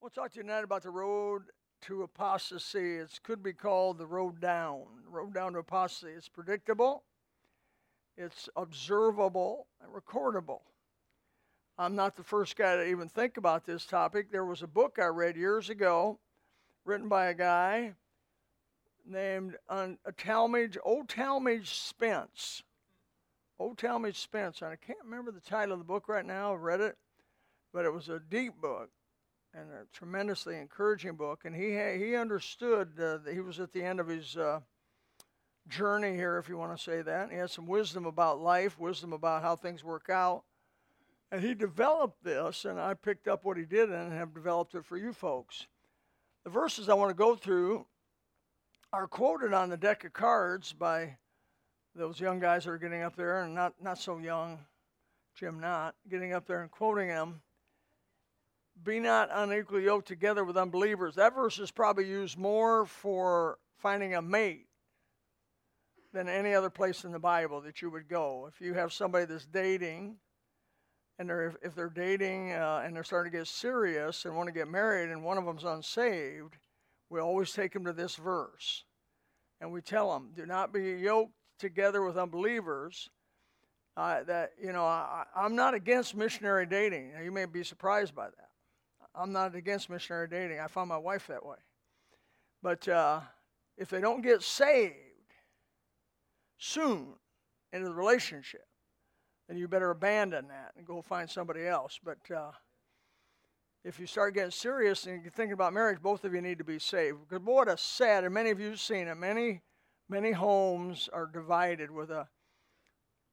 We'll talk to you tonight about the road to apostasy. It could be called the road down. Road down to apostasy. It's predictable, it's observable, and recordable. I'm not the first guy to even think about this topic. There was a book I read years ago, written by a guy named uh, Talmage, Old Talmage Spence. Old Talmage Spence. And I can't remember the title of the book right now. I read it, but it was a deep book and a tremendously encouraging book. And he he understood uh, that he was at the end of his uh, journey here, if you want to say that. He had some wisdom about life, wisdom about how things work out. And he developed this, and I picked up what he did and have developed it for you folks. The verses I want to go through are quoted on the deck of cards by those young guys that are getting up there, and not, not so young, Jim not, getting up there and quoting them. Be not unequally yoked together with unbelievers. That verse is probably used more for finding a mate than any other place in the Bible that you would go. If you have somebody that's dating, and they're, if they're dating uh, and they're starting to get serious and want to get married, and one of them's unsaved, we always take them to this verse. And we tell them, do not be yoked together with unbelievers. Uh, that, you know, I, I'm not against missionary dating. Now, you may be surprised by that. I'm not against missionary dating. I found my wife that way. But uh, if they don't get saved soon into the relationship, then you better abandon that and go find somebody else. But uh, if you start getting serious and you're thinking about marriage, both of you need to be saved. Because what a sad, and many of you have seen it. Many, many homes are divided with a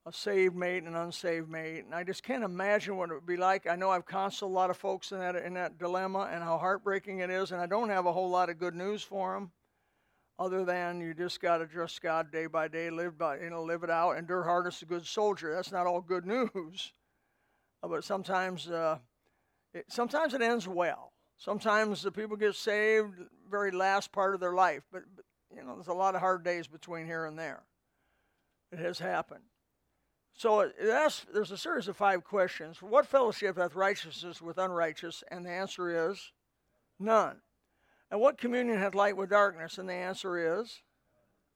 a saved mate and an unsaved mate, and I just can't imagine what it would be like. I know I've counseled a lot of folks in that in that dilemma and how heartbreaking it is, and I don't have a whole lot of good news for them, other than you just got to trust God day by day, live by you know live it out, endure hard as a good soldier. That's not all good news, uh, but sometimes uh, it, sometimes it ends well. Sometimes the people get saved very last part of their life, but, but you know there's a lot of hard days between here and there. It has happened. So uh, asks, there's a series of five questions. What fellowship hath righteousness with unrighteous? And the answer is none. And what communion hath light with darkness? And the answer is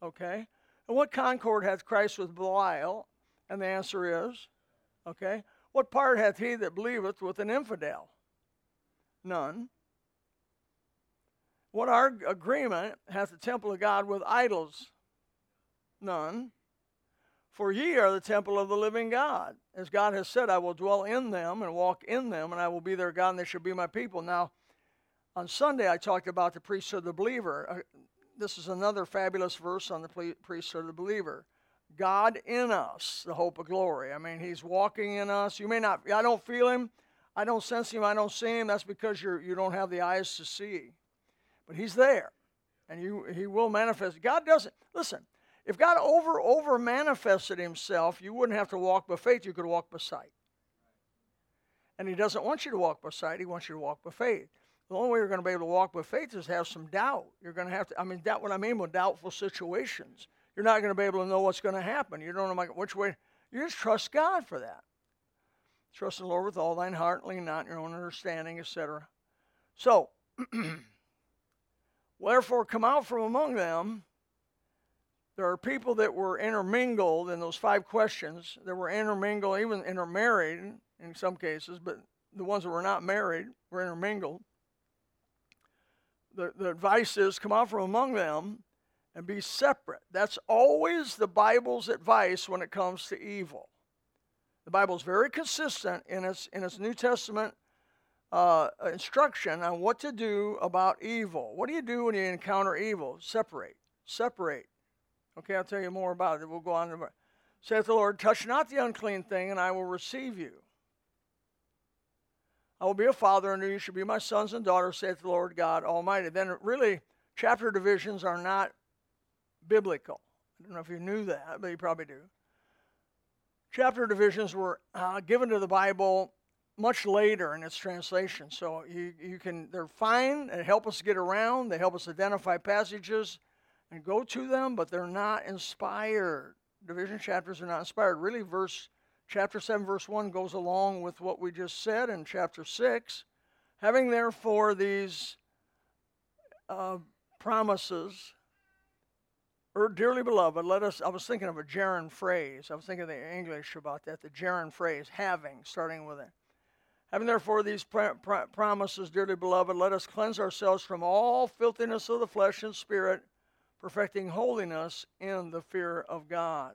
okay. And what concord hath Christ with Belial? And the answer is okay. What part hath he that believeth with an infidel? None. What our agreement hath the temple of God with idols? None. For ye are the temple of the living God. As God has said, I will dwell in them and walk in them, and I will be their God, and they shall be my people. Now, on Sunday, I talked about the priesthood of the believer. Uh, this is another fabulous verse on the priesthood of the believer. God in us, the hope of glory. I mean, He's walking in us. You may not, I don't feel Him, I don't sense Him, I don't see Him. That's because you're, you don't have the eyes to see. But He's there, and you, He will manifest. God doesn't, listen, if God over over manifested himself, you wouldn't have to walk by faith, you could walk by sight. And he doesn't want you to walk by sight, he wants you to walk by faith. The only way you're going to be able to walk by faith is have some doubt. You're going to have to, I mean, doubt what I mean with doubtful situations. You're not going to be able to know what's going to happen. You don't know which way. You just trust God for that. Trust in the Lord with all thine heart, lean not in your own understanding, etc. So, wherefore come out from among them there are people that were intermingled in those five questions that were intermingled, even intermarried in some cases, but the ones that were not married were intermingled. The, the advice is come out from among them and be separate. That's always the Bible's advice when it comes to evil. The Bible is very consistent in its, in its New Testament uh, instruction on what to do about evil. What do you do when you encounter evil? Separate. Separate. Okay, I'll tell you more about it. We'll go on. To, saith the Lord, touch not the unclean thing, and I will receive you. I will be a father unto you, shall be my sons and daughters, saith the Lord God Almighty. Then, really, chapter divisions are not biblical. I don't know if you knew that, but you probably do. Chapter divisions were uh, given to the Bible much later in its translation, so you, you can they're fine. They help us get around. They help us identify passages and go to them, but they're not inspired. Division chapters are not inspired. Really, verse chapter 7, verse 1 goes along with what we just said, in chapter 6 Having therefore these uh, promises, or dearly beloved, let us. I was thinking of a gerund phrase. I was thinking of the English about that. The gerund phrase, having, starting with it. Having therefore these pr- pr- promises, dearly beloved, let us cleanse ourselves from all filthiness of the flesh and spirit, perfecting holiness in the fear of God.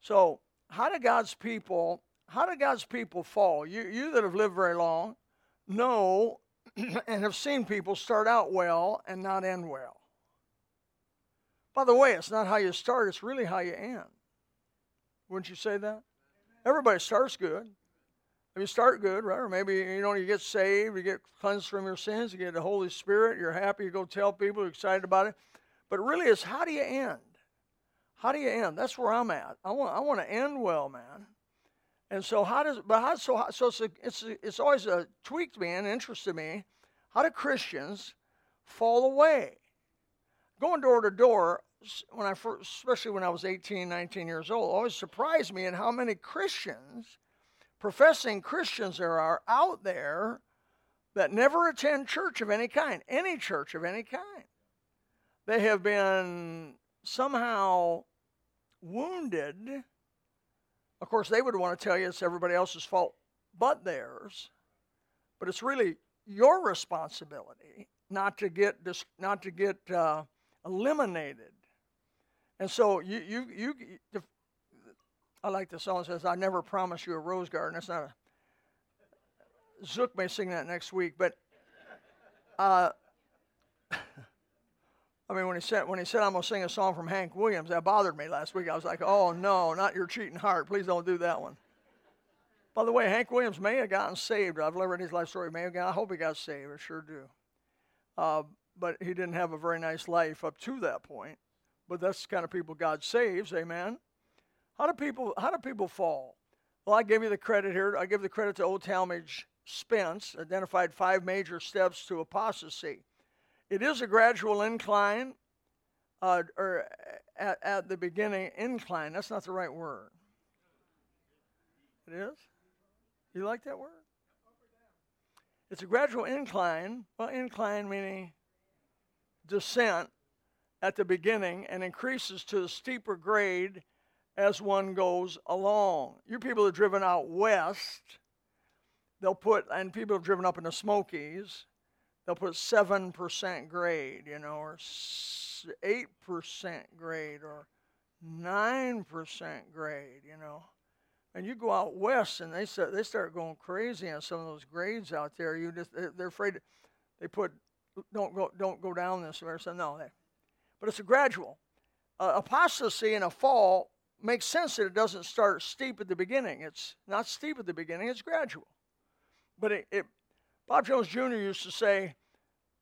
So, how do God's people? How do God's people fall? You, you that have lived very long, know and have seen people start out well and not end well. By the way, it's not how you start, it's really how you end. Wouldn't you say that? Everybody starts good. If you start good, right? Or maybe you know you get saved, you get cleansed from your sins, you get the Holy Spirit, you're happy, you go tell people, you're excited about it. But really is how do you end? How do you end? That's where I'm at. I want I want to end well, man. And so how does but how so so it's a, it's a, it's always a tweaked me and interested me. How do Christians fall away? Going door to door when I first, especially when I was 18, 19 years old, always surprised me in how many Christians, professing Christians there are out there that never attend church of any kind, any church of any kind. They have been somehow wounded of course, they would want to tell you it's everybody else's fault but theirs, but it's really your responsibility not to get dis- not to get uh, eliminated. And so you you you. I like the song that says, "I never promise you a rose garden." That's not a. Zook may sing that next week, but. Uh, I mean, when he said when he said I'm gonna sing a song from Hank Williams, that bothered me last week. I was like, oh no, not your cheating heart. Please don't do that one. By the way, Hank Williams may have gotten saved. I've never read his life story. May have gotten, I hope he got saved. I sure do. Uh, but he didn't have a very nice life up to that point. But that's the kind of people God saves. Amen. How do people How do people fall? Well, I give you the credit here. I give the credit to Old Talmage Spence. Identified five major steps to apostasy. It is a gradual incline, uh, or at, at the beginning, incline. That's not the right word. It is? You like that word? It's a gradual incline. Well, incline meaning descent at the beginning and increases to a steeper grade as one goes along. You people have driven out west, they'll put, and people have driven up in the Smokies, they'll put 7% grade, you know, or 8% grade, or 9% grade, you know. And you go out west and they start, they start going crazy on some of those grades out there. You just, they're afraid they put, don't go, don't go down this way something. No, but it's a gradual. Uh, apostasy and a fall makes sense that it doesn't start steep at the beginning. It's not steep at the beginning, it's gradual. But it, it Bob Jones Jr. used to say,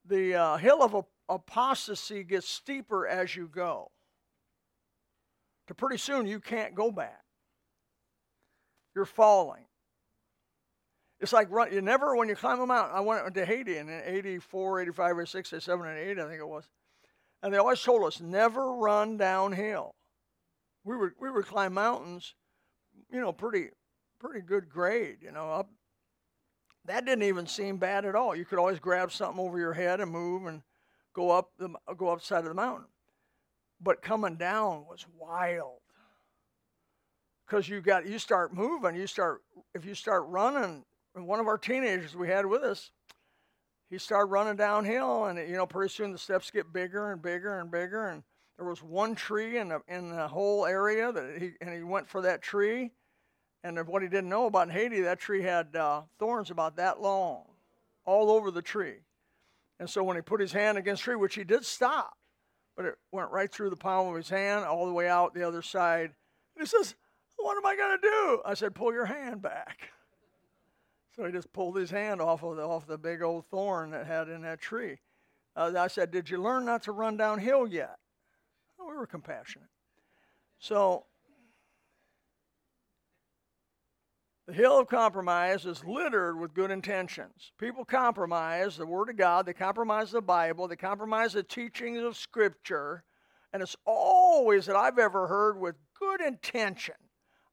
the uh, hill of apostasy gets steeper as you go. To pretty soon you can't go back. You're falling. It's like run, you never, when you climb a mountain, I went to Haiti in 84, 85, 86, 87, and 8, I think it was. And they always told us never run downhill. We would, we would climb mountains, you know, pretty, pretty good grade, you know, up that didn't even seem bad at all. You could always grab something over your head and move and go up the go up side of the mountain. But coming down was wild. Cuz you got you start moving, you start if you start running, one of our teenagers we had with us, he started running downhill and you know pretty soon the steps get bigger and bigger and bigger and there was one tree in the in the whole area that he and he went for that tree and what he didn't know about in Haiti, that tree had uh, thorns about that long, all over the tree. And so when he put his hand against the tree, which he did stop, but it went right through the palm of his hand, all the way out the other side. And he says, What am I going to do? I said, Pull your hand back. So he just pulled his hand off of the, off the big old thorn that had in that tree. Uh, I said, Did you learn not to run downhill yet? we were compassionate. So The hill of compromise is littered with good intentions. People compromise the Word of God, they compromise the Bible, they compromise the teachings of Scripture, and it's always that I've ever heard with good intention.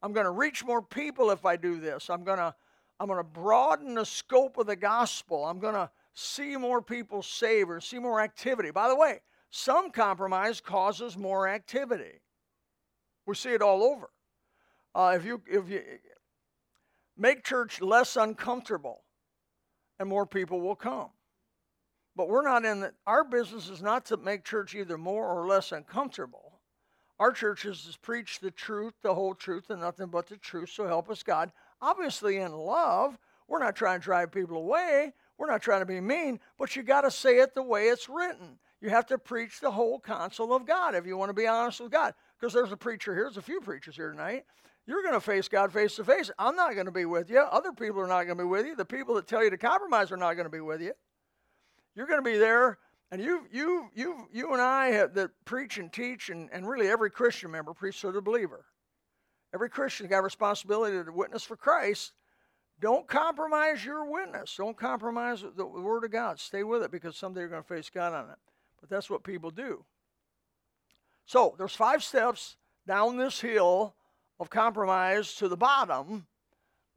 I'm going to reach more people if I do this. I'm going to I'm going to broaden the scope of the gospel. I'm going to see more people saved or see more activity. By the way, some compromise causes more activity. We see it all over. Uh, if you if you make church less uncomfortable, and more people will come. But we're not in the, our business is not to make church either more or less uncomfortable. Our church is to preach the truth, the whole truth, and nothing but the truth. So help us God. Obviously, in love, we're not trying to drive people away. We're not trying to be mean, but you got to say it the way it's written. You have to preach the whole counsel of God if you want to be honest with God. Because there's a preacher here, there's a few preachers here tonight. You're going to face God face to face. I'm not going to be with you. Other people are not going to be with you. The people that tell you to compromise are not going to be with you. You're going to be there, and you, you, you, you and I have, that preach and teach, and, and really every Christian member preach to the believer. Every Christian's got a responsibility to witness for Christ. Don't compromise your witness. Don't compromise the Word of God. Stay with it because someday you're going to face God on it. But that's what people do. So there's five steps down this hill of compromise to the bottom,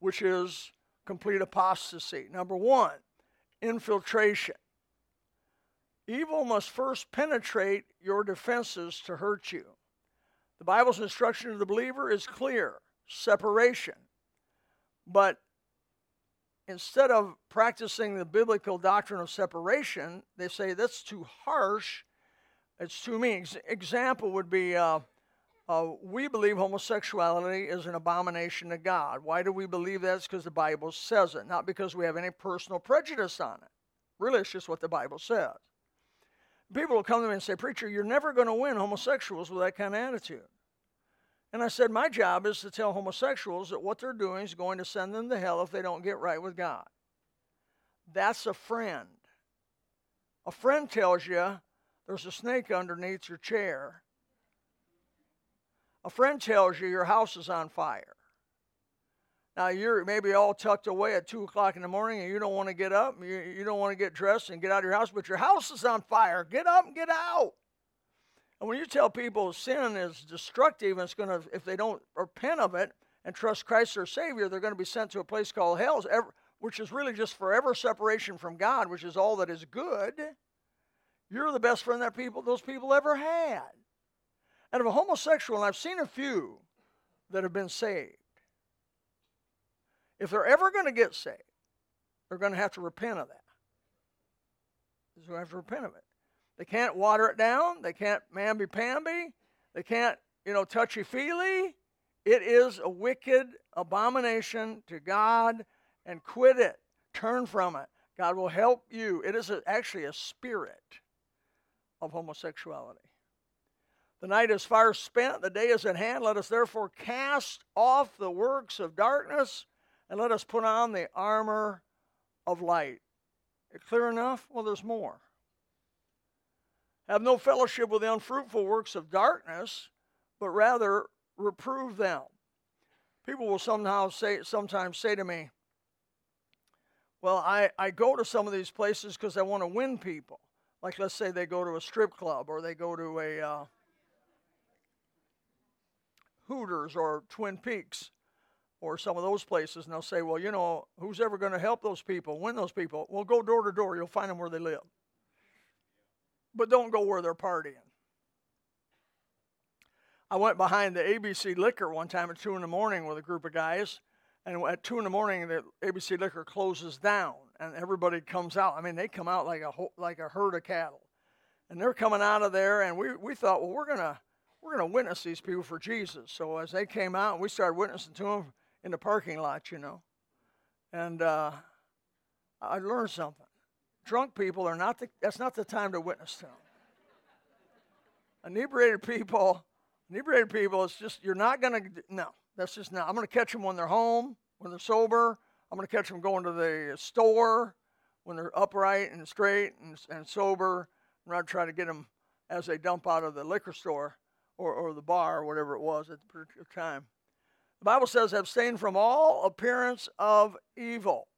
which is complete apostasy. Number one, infiltration. Evil must first penetrate your defenses to hurt you. The Bible's instruction to the believer is clear separation. But instead of practicing the biblical doctrine of separation, they say that's too harsh. It's too mean. Example would be uh, uh, we believe homosexuality is an abomination to God. Why do we believe that? It's because the Bible says it, not because we have any personal prejudice on it. Really, it's just what the Bible says. People will come to me and say, Preacher, you're never going to win homosexuals with that kind of attitude. And I said, My job is to tell homosexuals that what they're doing is going to send them to hell if they don't get right with God. That's a friend. A friend tells you there's a snake underneath your chair. A friend tells you your house is on fire. Now you're maybe all tucked away at two o'clock in the morning and you don't want to get up, you, you don't want to get dressed and get out of your house, but your house is on fire. Get up and get out. And when you tell people sin is destructive and it's going to, if they don't repent of it and trust Christ their Savior, they're going to be sent to a place called hell, which is really just forever separation from God, which is all that is good. You're the best friend that people, those people ever had. And of a homosexual, and I've seen a few that have been saved, if they're ever going to get saved, they're going to have to repent of that. They're going to have to repent of it. They can't water it down. They can't mamby pamby. They can't, you know, touchy feely. It is a wicked abomination to God and quit it. Turn from it. God will help you. It is a, actually a spirit of homosexuality. The night is far spent, the day is at hand. Let us therefore cast off the works of darkness and let us put on the armor of light. Clear enough? Well, there's more. Have no fellowship with the unfruitful works of darkness, but rather reprove them. People will somehow say, sometimes say to me, Well, I, I go to some of these places because I want to win people. Like, let's say they go to a strip club or they go to a uh, Hooters or Twin Peaks or some of those places, and they'll say, Well, you know, who's ever going to help those people, win those people? Well, go door to door. You'll find them where they live but don't go where they're partying. I went behind the ABC Liquor one time at 2 in the morning with a group of guys, and at 2 in the morning, the ABC Liquor closes down, and everybody comes out. I mean, they come out like a, like a herd of cattle. And they're coming out of there, and we, we thought, well, we're going to we're going to witness these people for Jesus. So as they came out, we started witnessing to them in the parking lot, you know. And uh, I learned something drunk people are not the, that's not the time to witness to them. Inebriated people, inebriated people, it's just, you're not going to, no, that's just not. I'm going to catch them when they're home, when they're sober. I'm going to catch them going to the store when they're upright and straight and, and sober. I'm not trying to get them as they dump out of the liquor store or, or the bar or whatever it was at the particular time. The Bible says, abstain from all appearance of evil.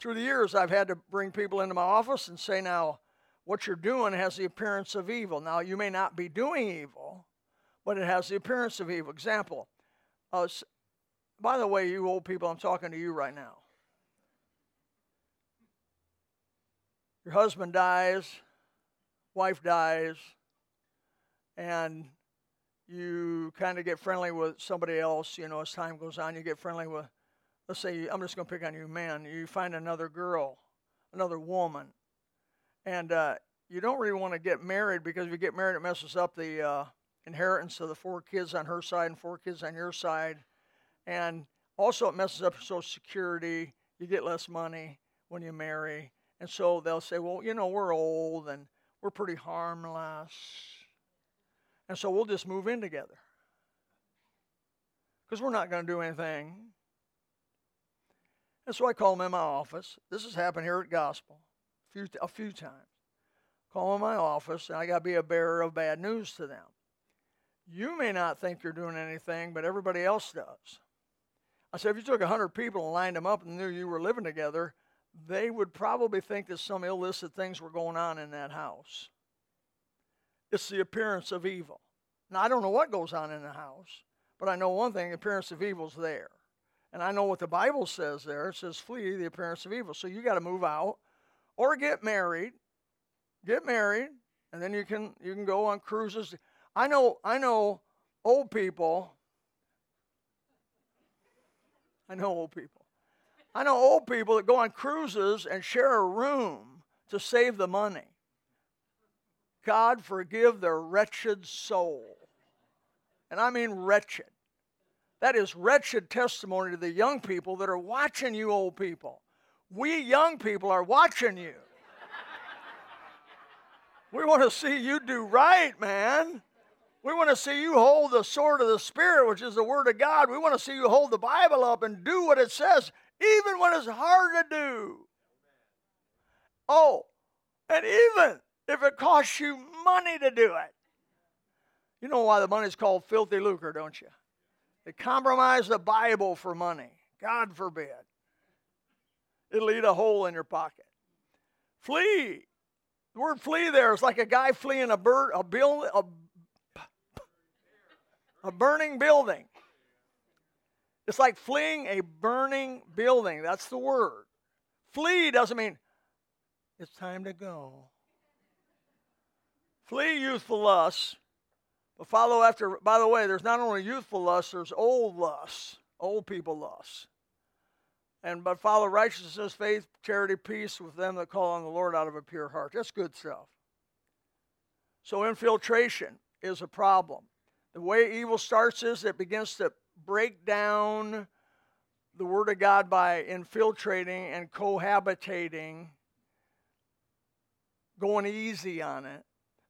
Through the years, I've had to bring people into my office and say, now, what you're doing has the appearance of evil. Now, you may not be doing evil, but it has the appearance of evil. Example, uh, by the way, you old people, I'm talking to you right now. Your husband dies, wife dies, and you kind of get friendly with somebody else, you know, as time goes on, you get friendly with, let's say, I'm just going to pick on you, man. You find another girl, another woman, and uh, you don't really want to get married because if you get married, it messes up the uh, inheritance of the four kids on her side and four kids on your side. And also, it messes up Social Security. You get less money when you marry. And so they'll say, well, you know, we're old and we're pretty harmless. And so we'll just move in together. Because we're not going to do anything. And so I call them in my office. This has happened here at Gospel a few, a few times. Call them in my office, and I got to be a bearer of bad news to them. You may not think you're doing anything, but everybody else does. I said, if you took 100 people and lined them up and knew you were living together, they would probably think that some illicit things were going on in that house. It's the appearance of evil. Now, I don't know what goes on in the house, but I know one thing the appearance of evil's there. And I know what the Bible says there. It says, flee the appearance of evil. So you got to move out or get married. Get married, and then you can you can go on cruises. I know I know old people. I know old people. I know old people that go on cruises and share a room to save the money. God forgive their wretched soul. And I mean wretched. That is wretched testimony to the young people that are watching you, old people. We young people are watching you. we want to see you do right, man. We want to see you hold the sword of the Spirit, which is the Word of God. We want to see you hold the Bible up and do what it says, even when it's hard to do. Oh, and even if it costs you money to do it. You know why the money's called filthy lucre, don't you? They compromise the Bible for money. God forbid. It'll eat a hole in your pocket. Flee. The word flee there is like a guy fleeing a bird, a bill, a a burning building. It's like fleeing a burning building. That's the word. Flee doesn't mean it's time to go. Flee youthful lusts, but follow after. By the way, there's not only youthful lusts, there's old lusts, old people lusts. And but follow righteousness, faith, charity, peace with them that call on the Lord out of a pure heart. That's good stuff. So infiltration is a problem. The way evil starts is it begins to break down the Word of God by infiltrating and cohabitating, going easy on it.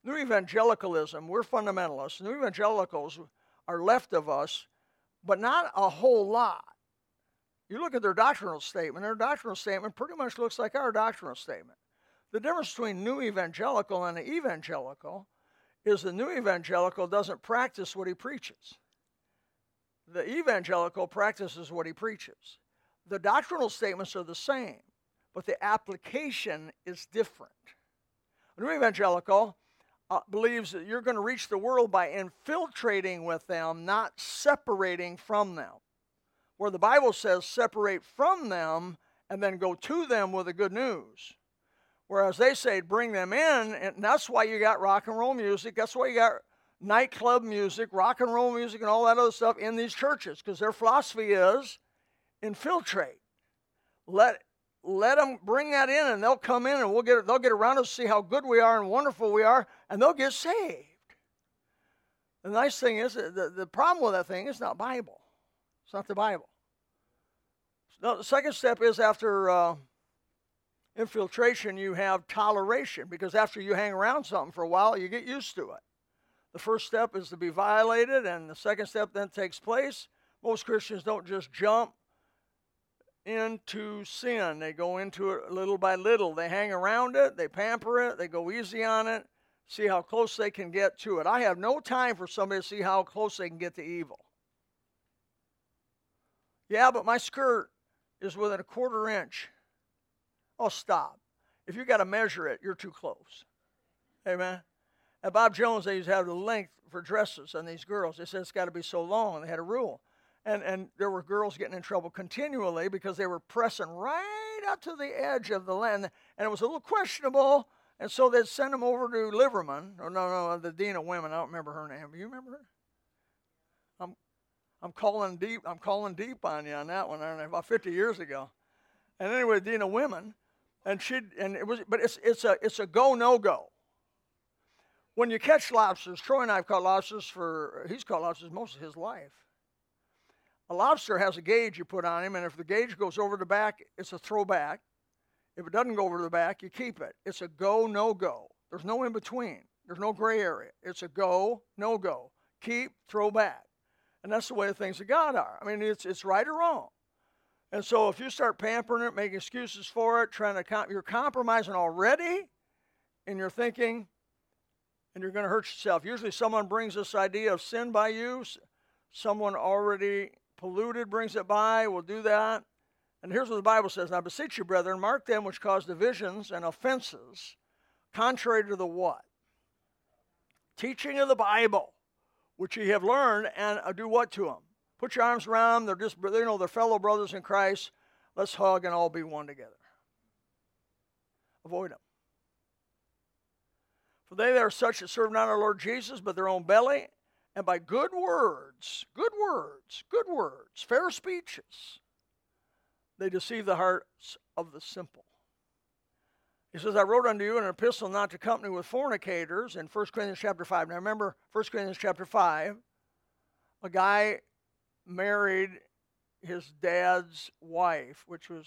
New evangelicalism, we're fundamentalists. New evangelicals are left of us, but not a whole lot. You look at their doctrinal statement, their doctrinal statement pretty much looks like our doctrinal statement. The difference between new evangelical and an evangelical is the new evangelical doesn't practice what he preaches. The evangelical practices what he preaches. The doctrinal statements are the same, but the application is different. A new evangelical uh, believes that you're going to reach the world by infiltrating with them, not separating from them. Where the Bible says separate from them and then go to them with the good news. Whereas they say bring them in, and that's why you got rock and roll music. That's why you got nightclub music, rock and roll music, and all that other stuff in these churches because their philosophy is infiltrate. Let let them bring that in, and they'll come in, and we'll get they'll get around us, see how good we are and wonderful we are, and they'll get saved. The nice thing is the, the problem with that thing is not Bible. It's not the Bible. No, the second step is after. Uh, infiltration, you have toleration because after you hang around something for a while, you get used to it. The first step is to be violated, and the second step then takes place. Most Christians don't just jump into sin, they go into it little by little. They hang around it, they pamper it, they go easy on it, see how close they can get to it. I have no time for somebody to see how close they can get to evil. Yeah, but my skirt is within a quarter inch Oh, stop. If you got to measure it, you're too close. Amen. At Bob Jones, they used to have the length for dresses on these girls. They said it's got to be so long. They had a rule. And, and there were girls getting in trouble continually because they were pressing right out to the edge of the land, and it was a little questionable. And so they'd send him over to Liverman. or no, no, the dean of women. I don't remember her name. You remember her? I'm, I'm calling deep. I'm calling deep on you on that one. I don't know, about 50 years ago. And anyway, dean of women, and she and it was, but it's it's a it's a go no go. When you catch lobsters, Troy and I've caught lobsters for he's caught lobsters most of his life. A lobster has a gauge you put on him, and if the gauge goes over the back, it's a throwback. If it doesn't go over the back, you keep it. It's a go, no go. There's no in between. There's no gray area. It's a go, no go. Keep, throw back. And that's the way the things of God are. I mean, it's, it's right or wrong. And so if you start pampering it, making excuses for it, trying to, com- you're compromising already in your thinking, and you're going to hurt yourself. Usually someone brings this idea of sin by you. Someone already polluted brings it by, we'll do that. And here's what the Bible says Now beseech you, brethren, mark them which cause divisions and offenses, contrary to the what? Teaching of the Bible, which ye have learned, and uh, do what to them? Put your arms around them. They're just, you know, they're fellow brothers in Christ. Let's hug and all be one together. Avoid them. For they that are such that serve not our Lord Jesus, but their own belly, and by good words, good words, good words, fair speeches, they deceive the hearts of the simple. He says, I wrote unto you in an epistle not to company with fornicators in 1 Corinthians chapter 5. Now remember, 1 Corinthians chapter 5, a guy married his dad's wife, which was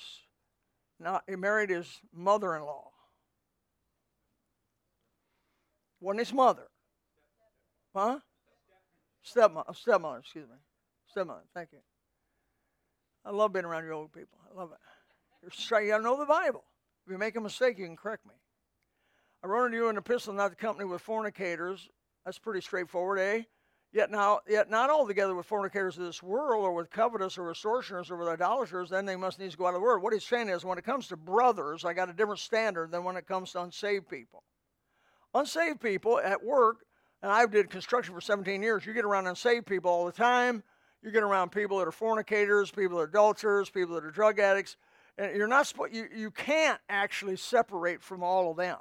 not, he married his mother in law. Wasn't his mother. Huh? Stepmother, stepmother, excuse me. Stepmother, thank you. I love being around your old people. I love it. You're straight, you know the Bible. If you make a mistake, you can correct me. I wrote unto you an epistle not to company with fornicators. That's pretty straightforward, eh? Yet now, yet not altogether with fornicators of this world, or with covetous, or with sorcerers, or with idolaters. Then they must needs go out of the word. What he's saying is, when it comes to brothers, I got a different standard than when it comes to unsaved people. Unsaved people at work, and I've did construction for 17 years. You get around unsaved people all the time. You get around people that are fornicators, people that are adulterers, people that are drug addicts, and you're not you, you can't actually separate from all of them.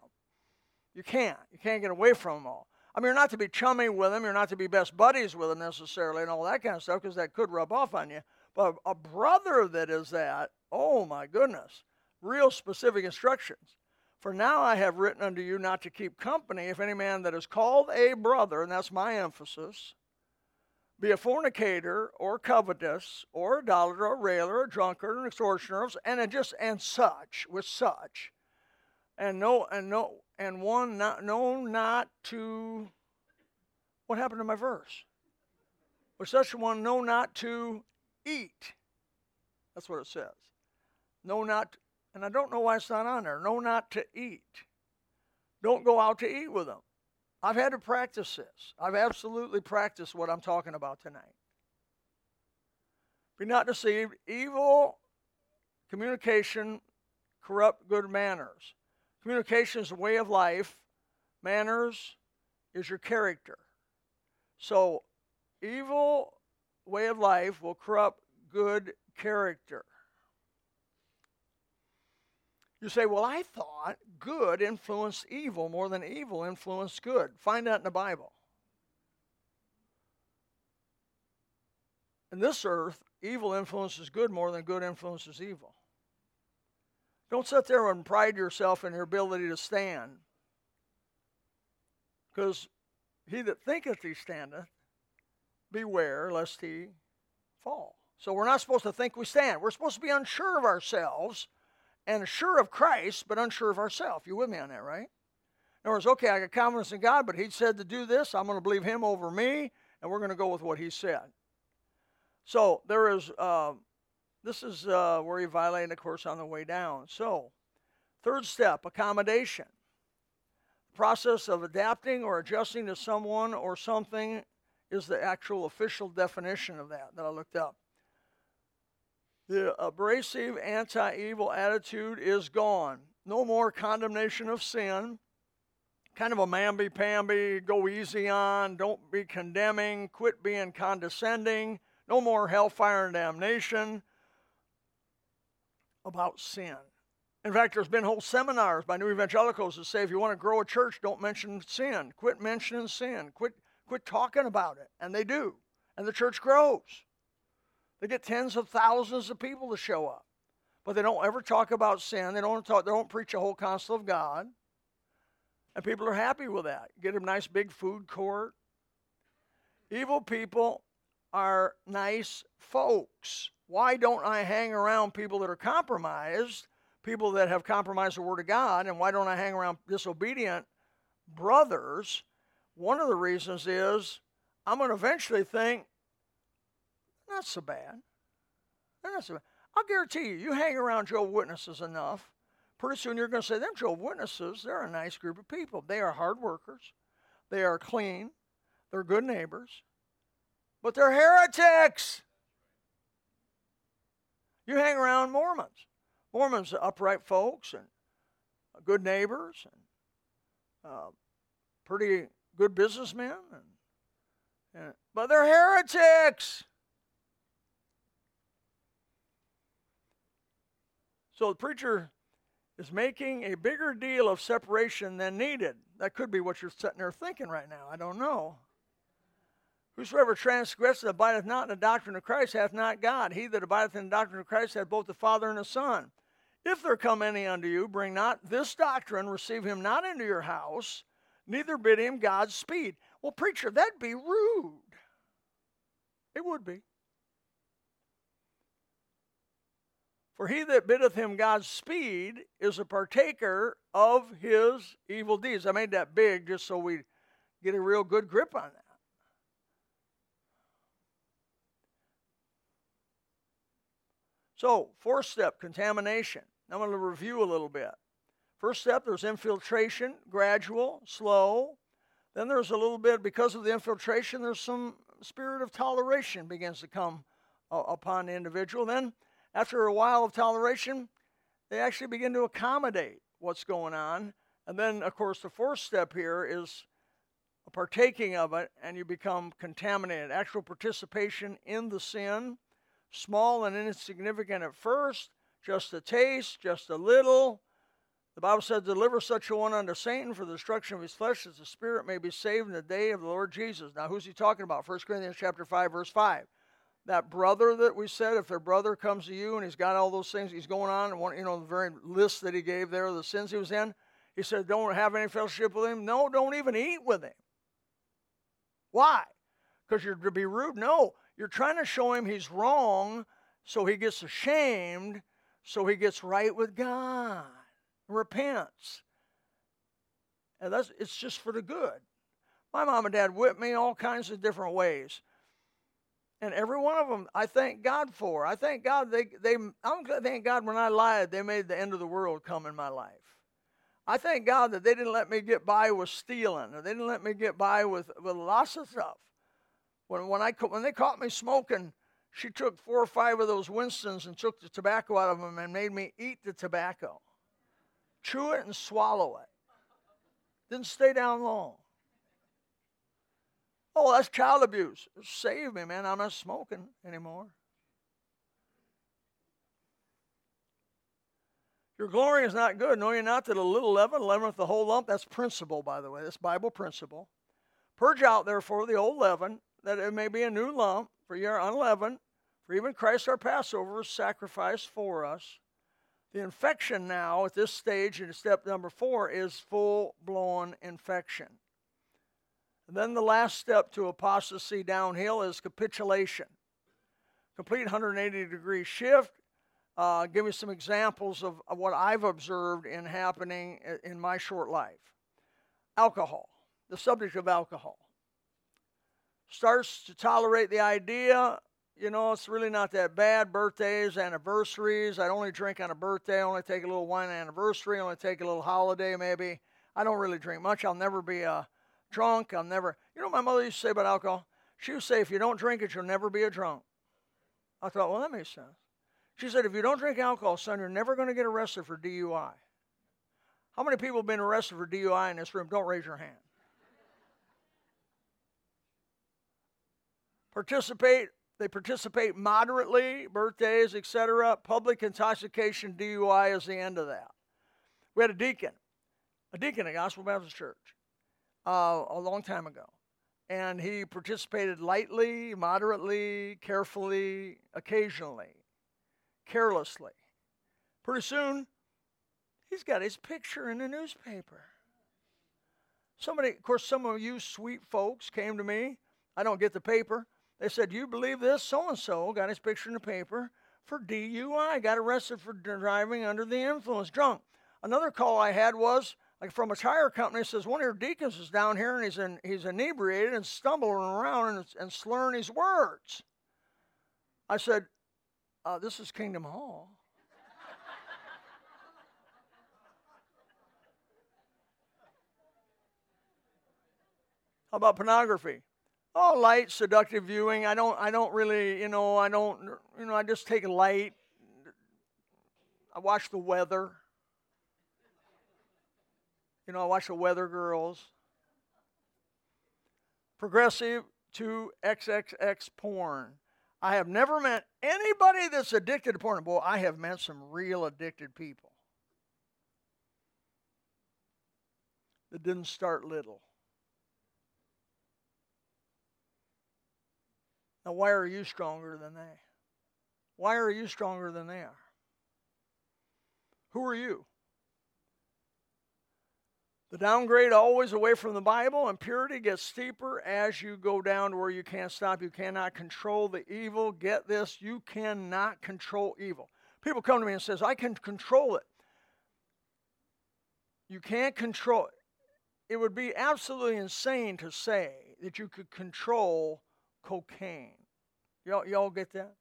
You can't. You can't get away from them all. I mean, you're not to be chummy with them, you're not to be best buddies with them necessarily, and all that kind of stuff, because that could rub off on you. But a brother that is that, oh my goodness, real specific instructions. For now I have written unto you not to keep company if any man that is called a brother, and that's my emphasis, be a fornicator or covetous or idolater or railer or drunkard or extortioner and just and such with such. And no and no and one not no not to what happened to my verse? With such one know not to eat. That's what it says. No not and i don't know why it's not on there no not to eat don't go out to eat with them I've had to practice this. I've absolutely practiced what I'm talking about tonight. Be not deceived. Evil communication corrupt good manners. Communication is a way of life. Manners is your character. So, evil way of life will corrupt good character. You say, well, I thought good influenced evil more than evil influenced good. Find that in the Bible. In this earth, evil influences good more than good influences evil. Don't sit there and pride yourself in your ability to stand. Because he that thinketh he standeth, beware lest he fall. So we're not supposed to think we stand. We're supposed to be unsure of ourselves and sure of Christ, but unsure of ourselves. You with me on that, right? In other words, okay, I got confidence in God, but He said to do this. I'm going to believe Him over me, and we're going to go with what He said. So there is, uh, this is uh, where you violate, of course, on the way down. So, third step, accommodation. The process of adapting or adjusting to someone or something is the actual official definition of that that I looked up. The abrasive anti evil attitude is gone. No more condemnation of sin. Kind of a mamby pamby, go easy on, don't be condemning, quit being condescending. No more hellfire and damnation about sin. In fact, there's been whole seminars by new evangelicals that say if you want to grow a church, don't mention sin. Quit mentioning sin. Quit quit talking about it. And they do. And the church grows. They get tens of thousands of people to show up. But they don't ever talk about sin. They don't talk, they don't preach a whole counsel of God. And people are happy with that. Get a nice big food court. Evil people are nice folks. Why don't I hang around people that are compromised, people that have compromised the Word of God, and why don't I hang around disobedient brothers? One of the reasons is I'm going to eventually think, not so bad. not so bad. I'll guarantee you, you hang around Jehovah's Witnesses enough, pretty soon you're going to say, them Jehovah's Witnesses, they're a nice group of people. They are hard workers. They are clean. They're good neighbors. But they're heretics. You hang around Mormons. Mormons are upright folks and good neighbors and uh, pretty good businessmen. And, and, but they're heretics. So the preacher is making a bigger deal of separation than needed. That could be what you're sitting there thinking right now. I don't know. Whosoever transgresseth abideth not in the doctrine of Christ hath not God. He that abideth in the doctrine of Christ hath both the Father and the Son. If there come any unto you, bring not this doctrine, receive him not into your house, neither bid him Godspeed. Well, preacher, that'd be rude. It would be. For he that biddeth him God's speed is a partaker of his evil deeds. I made that big just so we get a real good grip on that. So, fourth step, contamination. I'm going to review a little bit. First step, there's infiltration, gradual, slow. Then there's a little bit, because of the infiltration, there's some spirit of toleration begins to come uh, upon the individual. Then, after a while of toleration, they actually begin to accommodate what's going on. And then, of course, the fourth step here is partaking of it, and you become contaminated. Actual participation in the sin small and insignificant at first, just a taste, just a little. The Bible says, Deliver such a one unto Satan for the destruction of his flesh, that the spirit may be saved in the day of the Lord Jesus. Now, who's he talking about? 1 Corinthians chapter 5, verse 5. That brother that we said, if their brother comes to you and he's got all those things he's going on, and one, you know, the very list that he gave there, the sins he was in, he said, Don't have any fellowship with him. No, don't even eat with him. Why? Because you're to be rude? No, you're trying to show him he's wrong so he gets ashamed, so he gets right with God, repents. And that's it's just for the good. My mom and dad whipped me all kinds of different ways. And every one of them, I thank God for. I thank God they they. I'm thank God when I lied, they made the end of the world come in my life. I thank God that they didn't let me get by with stealing, or they didn't let me get by with with lots of stuff. When, when, I, when they caught me smoking, she took four or five of those Winstons and took the tobacco out of them and made me eat the tobacco. Chew it and swallow it. Didn't stay down long. Oh, that's child abuse. Save me, man. I'm not smoking anymore. Your glory is not good. Know ye not that a little leaven leaveneth the whole lump? That's principle, by the way. That's Bible principle. Purge out, therefore, the old leaven, that it may be a new lump, for ye are unleavened. For even Christ our Passover is sacrificed for us. The infection now, at this stage, in step number four, is full blown infection. And then the last step to apostasy downhill is capitulation. Complete 180 degree shift. Uh, give me some examples of, of what I've observed in happening in my short life. Alcohol, the subject of alcohol starts to tolerate the idea, you know, it's really not that bad. Birthdays, anniversaries. I only drink on a birthday. I only take a little wine anniversary. I only take a little holiday, maybe. I don't really drink much. I'll never be a drunk. I'll never. You know, my mother used to say about alcohol. She would say, if you don't drink it, you'll never be a drunk. I thought, well, that makes sense. She said, if you don't drink alcohol, son, you're never going to get arrested for DUI. How many people have been arrested for DUI in this room? Don't raise your hand. participate They participate moderately, birthdays, etc. Public intoxication, DUI is the end of that. We had a deacon, a deacon at Gospel Baptist Church, uh, a long time ago, and he participated lightly, moderately, carefully, occasionally, carelessly. Pretty soon, he's got his picture in the newspaper. Somebody, of course, some of you sweet folks came to me. I don't get the paper. They said, You believe this? So and so got his picture in the paper for DUI, got arrested for driving under the influence, drunk. Another call I had was like from a tire company says one of your deacons is down here and he's in, he's inebriated and stumbling around and, and slurring his words. I said, uh, "This is Kingdom Hall." How about pornography? Oh, light, seductive viewing. I don't, I don't really, you know, I don't, you know, I just take light. I watch the weather. You know, I watch the weather girls. Progressive to XXX porn. I have never met anybody that's addicted to porn. Boy, I have met some real addicted people that didn't start little. Now, why are you stronger than they? Why are you stronger than they are? Who are you? The downgrade always away from the Bible and purity gets steeper as you go down to where you can't stop. You cannot control the evil. Get this, you cannot control evil. People come to me and says, "I can control it." You can't control it. It would be absolutely insane to say that you could control cocaine. Y'all, y'all get that?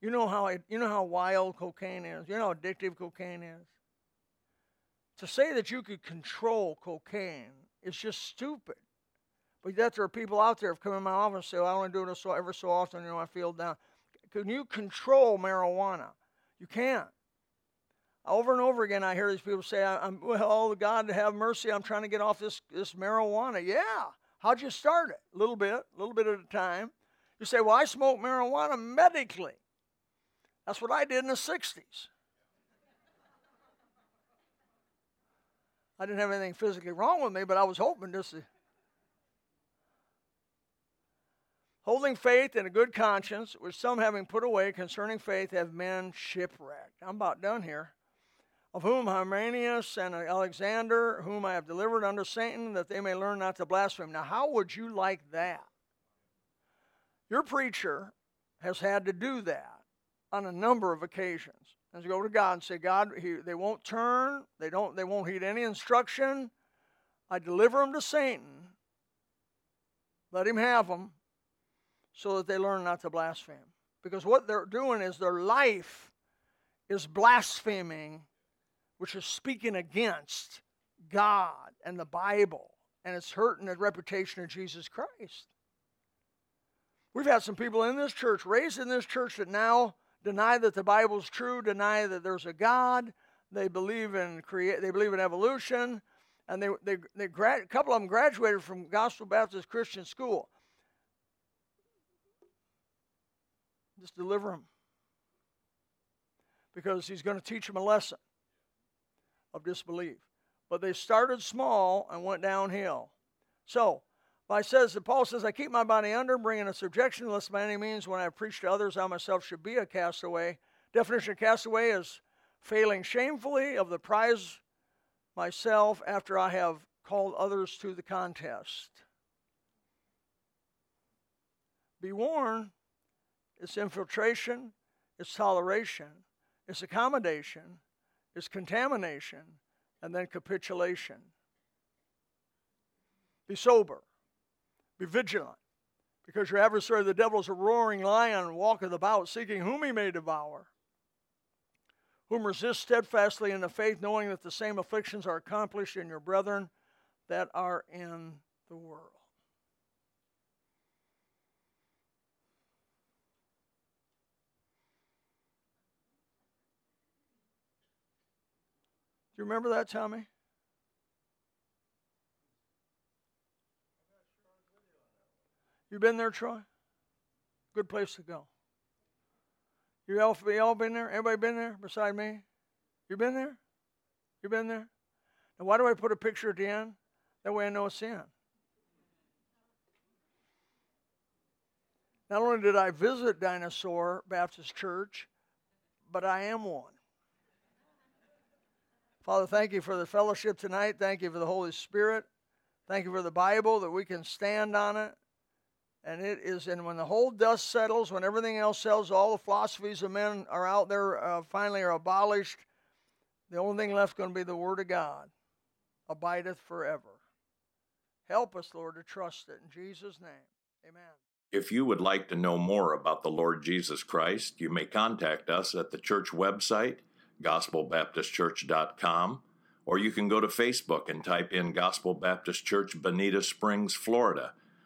You know how you know how wild cocaine is. You know how addictive cocaine is. To say that you could control cocaine is just stupid. But yet there are people out there who come in my office and say, well, I only do it so ever so often, you know, I feel down. Can you control marijuana? You can't. Over and over again, I hear these people say, I'm, well, oh, God have mercy, I'm trying to get off this, this marijuana. Yeah. How'd you start it? A little bit, a little bit at a time. You say, well, I smoke marijuana medically. That's what I did in the 60s. I didn't have anything physically wrong with me, but I was hoping just to. Holding faith and a good conscience, which some having put away concerning faith have men shipwrecked. I'm about done here of whom Hymenaeus and Alexander, whom I have delivered unto Satan, that they may learn not to blaspheme. Now, how would you like that? Your preacher has had to do that on a number of occasions. You go to God and say, God, he, they won't turn, they don't, they won't heed any instruction. I deliver them to Satan. Let him have them, so that they learn not to blaspheme. Because what they're doing is their life is blaspheming which is speaking against God and the Bible, and it's hurting the reputation of Jesus Christ. We've had some people in this church, raised in this church, that now deny that the Bible's true, deny that there's a God. They believe in create. They believe in evolution, and they they they grad, a couple of them graduated from Gospel Baptist Christian School. Just deliver them because he's going to teach them a lesson of disbelief. But they started small and went downhill. So, I says that Paul says, I keep my body under, bringing a subjection, lest by any means when I preach to others, I myself should be a castaway. Definition of castaway is failing shamefully of the prize myself after I have called others to the contest. Be warned, it's infiltration, it's toleration, it's accommodation, it's contamination and then capitulation. Be sober, be vigilant, because your adversary, the devil, is a roaring lion, walketh about, seeking whom he may devour. Whom resist steadfastly in the faith, knowing that the same afflictions are accomplished in your brethren that are in the world. Do you remember that, Tommy? You been there, Troy? Good place to go. You all, you all been there? Everybody been there beside me? You been there? You been there? And why do I put a picture at the end? That way I know it's in. Not only did I visit Dinosaur Baptist Church, but I am one. Father, thank you for the fellowship tonight. Thank you for the Holy Spirit. Thank you for the Bible that we can stand on it. And it is, and when the whole dust settles, when everything else settles, all the philosophies of men are out there, uh, finally are abolished, the only thing left going to be the Word of God, abideth forever. Help us, Lord, to trust it. In Jesus' name, amen. If you would like to know more about the Lord Jesus Christ, you may contact us at the church website, gospelbaptistchurch.com, or you can go to Facebook and type in Gospel Baptist Church, Bonita Springs, Florida.